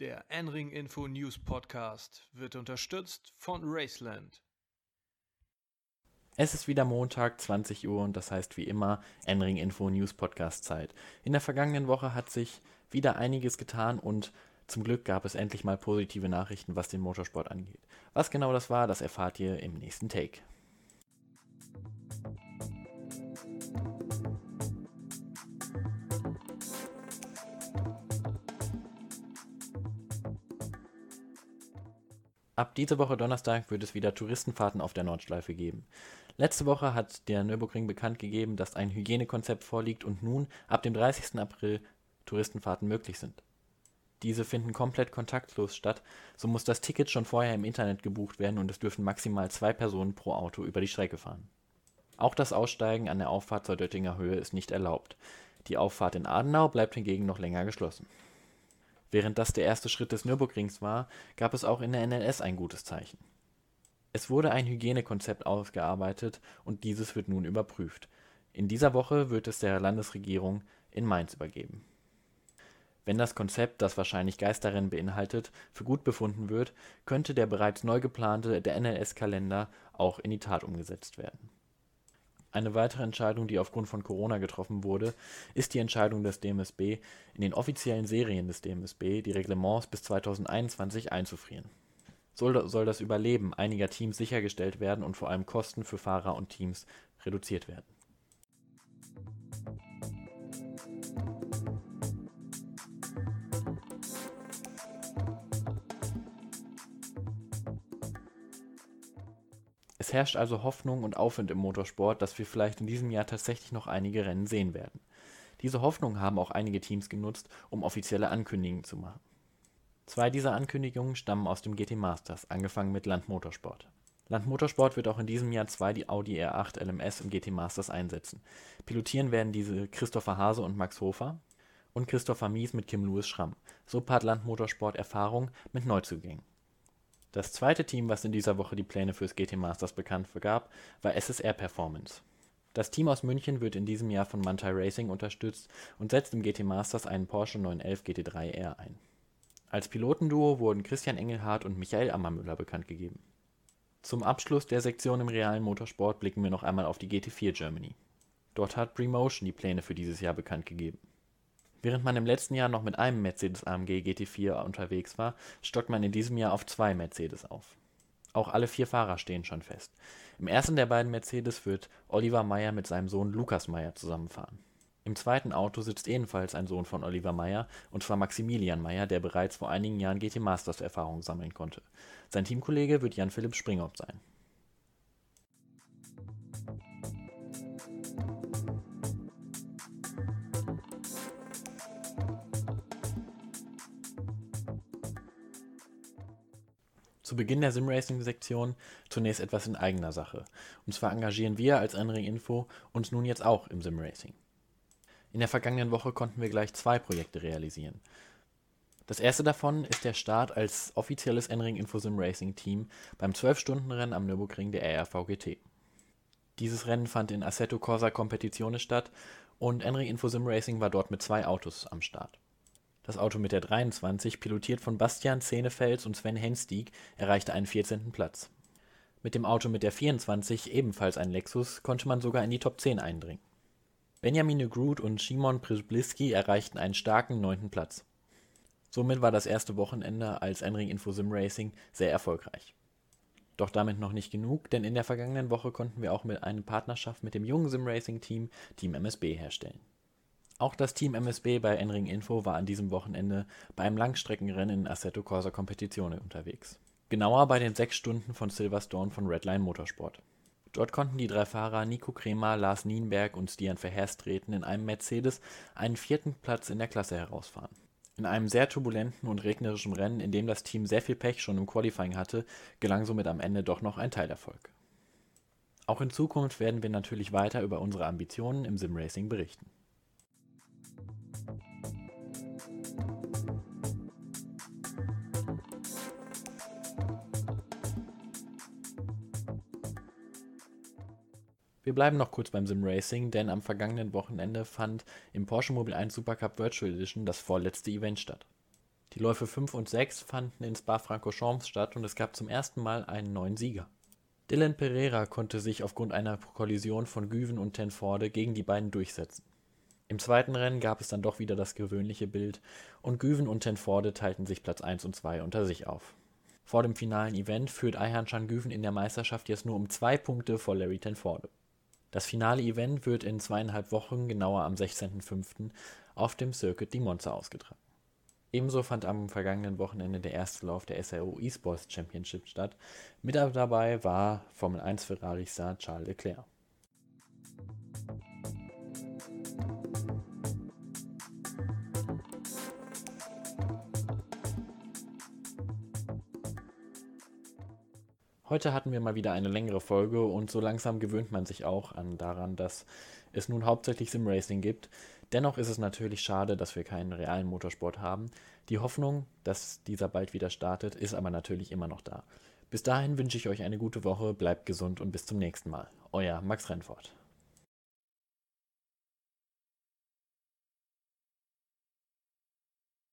Der N-Ring Info News Podcast wird unterstützt von Raceland. Es ist wieder Montag, 20 Uhr und das heißt wie immer N-Ring Info News Podcast Zeit. In der vergangenen Woche hat sich wieder einiges getan und zum Glück gab es endlich mal positive Nachrichten, was den Motorsport angeht. Was genau das war, das erfahrt ihr im nächsten Take. Ab dieser Woche Donnerstag wird es wieder Touristenfahrten auf der Nordschleife geben. Letzte Woche hat der Nürburgring bekannt gegeben, dass ein Hygienekonzept vorliegt und nun ab dem 30. April Touristenfahrten möglich sind. Diese finden komplett kontaktlos statt, so muss das Ticket schon vorher im Internet gebucht werden und es dürfen maximal zwei Personen pro Auto über die Strecke fahren. Auch das Aussteigen an der Auffahrt zur Döttinger Höhe ist nicht erlaubt. Die Auffahrt in Adenau bleibt hingegen noch länger geschlossen. Während das der erste Schritt des Nürburgrings war, gab es auch in der NLS ein gutes Zeichen. Es wurde ein Hygienekonzept ausgearbeitet und dieses wird nun überprüft. In dieser Woche wird es der Landesregierung in Mainz übergeben. Wenn das Konzept, das wahrscheinlich Geisterrennen beinhaltet, für gut befunden wird, könnte der bereits neu geplante der NLS-Kalender auch in die Tat umgesetzt werden eine weitere Entscheidung, die aufgrund von Corona getroffen wurde, ist die Entscheidung des DMSB, in den offiziellen Serien des DMSB die Reglements bis 2021 einzufrieren. So soll das Überleben einiger Teams sichergestellt werden und vor allem Kosten für Fahrer und Teams reduziert werden Es herrscht also Hoffnung und Aufwind im Motorsport, dass wir vielleicht in diesem Jahr tatsächlich noch einige Rennen sehen werden. Diese Hoffnung haben auch einige Teams genutzt, um offizielle Ankündigungen zu machen. Zwei dieser Ankündigungen stammen aus dem GT Masters, angefangen mit Land Motorsport. Land Motorsport wird auch in diesem Jahr zwei die Audi R8 LMS im GT Masters einsetzen. Pilotieren werden diese Christopher Hase und Max Hofer und Christopher Mies mit Kim Lewis Schramm. So hat Land Motorsport Erfahrung mit Neuzugängen. Das zweite Team, was in dieser Woche die Pläne fürs GT Masters bekannt gab, war SSR Performance. Das Team aus München wird in diesem Jahr von Mantai Racing unterstützt und setzt im GT Masters einen Porsche 911 GT3 R ein. Als Pilotenduo wurden Christian Engelhardt und Michael Ammermüller bekannt gegeben. Zum Abschluss der Sektion im realen Motorsport blicken wir noch einmal auf die GT4 Germany. Dort hat Premotion die Pläne für dieses Jahr bekannt gegeben. Während man im letzten Jahr noch mit einem Mercedes-AMG GT4 unterwegs war, stockt man in diesem Jahr auf zwei Mercedes auf. Auch alle vier Fahrer stehen schon fest. Im ersten der beiden Mercedes wird Oliver Meyer mit seinem Sohn Lukas Meyer zusammenfahren. Im zweiten Auto sitzt ebenfalls ein Sohn von Oliver Meyer, und zwar Maximilian Meyer, der bereits vor einigen Jahren GT Masters Erfahrung sammeln konnte. Sein Teamkollege wird Jan-Philipp Springhoff sein Zu Beginn der Simracing-Sektion zunächst etwas in eigener Sache. Und zwar engagieren wir als Enring Info uns nun jetzt auch im Simracing. In der vergangenen Woche konnten wir gleich zwei Projekte realisieren. Das erste davon ist der Start als offizielles Enring Info Sim Racing Team beim 12-Stunden-Rennen am Nürburgring der RRVGT. Dieses Rennen fand in Assetto Corsa Competizione statt und Enring Info Sim Racing war dort mit zwei Autos am Start. Das Auto mit der 23, pilotiert von Bastian Szenefels und Sven Henstieg, erreichte einen 14. Platz. Mit dem Auto mit der 24, ebenfalls ein Lexus, konnte man sogar in die Top 10 eindringen. Benjamin Groot und Szymon Przybylski erreichten einen starken 9. Platz. Somit war das erste Wochenende als Enring Info Sim Racing sehr erfolgreich. Doch damit noch nicht genug, denn in der vergangenen Woche konnten wir auch mit eine Partnerschaft mit dem jungen Sim Racing Team Team MSB herstellen. Auch das Team MSB bei Enring Info war an diesem Wochenende beim Langstreckenrennen in Assetto Corsa Competizione unterwegs. Genauer bei den sechs Stunden von Silverstone von Redline Motorsport. Dort konnten die drei Fahrer Nico Kremer, Lars Nienberg und Stian Verherstreten in einem Mercedes einen vierten Platz in der Klasse herausfahren. In einem sehr turbulenten und regnerischen Rennen, in dem das Team sehr viel Pech schon im Qualifying hatte, gelang somit am Ende doch noch ein Teilerfolg. Auch in Zukunft werden wir natürlich weiter über unsere Ambitionen im Simracing berichten. Wir bleiben noch kurz beim Sim-Racing, denn am vergangenen Wochenende fand im Porsche Mobil 1 Supercup Virtual Edition das vorletzte Event statt. Die Läufe 5 und 6 fanden in Spa-Francorchamps statt und es gab zum ersten Mal einen neuen Sieger. Dylan Pereira konnte sich aufgrund einer Kollision von Güven und Tenforde gegen die beiden durchsetzen. Im zweiten Rennen gab es dann doch wieder das gewöhnliche Bild und Güven und Tenforde teilten sich Platz 1 und 2 unter sich auf. Vor dem finalen Event führt Ayhan Güven in der Meisterschaft jetzt nur um zwei Punkte vor Larry Tenforde. Das finale Event wird in zweieinhalb Wochen, genauer am 16.05., auf dem Circuit di Monza ausgetragen. Ebenso fand am vergangenen Wochenende der erste Lauf der SRO Esports Championship statt. Mit dabei war Formel 1 Ferrari-Star Charles Leclerc. Heute hatten wir mal wieder eine längere Folge und so langsam gewöhnt man sich auch an daran, dass es nun hauptsächlich Simracing gibt. Dennoch ist es natürlich schade, dass wir keinen realen Motorsport haben. Die Hoffnung, dass dieser bald wieder startet, ist aber natürlich immer noch da. Bis dahin wünsche ich euch eine gute Woche, bleibt gesund und bis zum nächsten Mal. Euer Max Rennfort.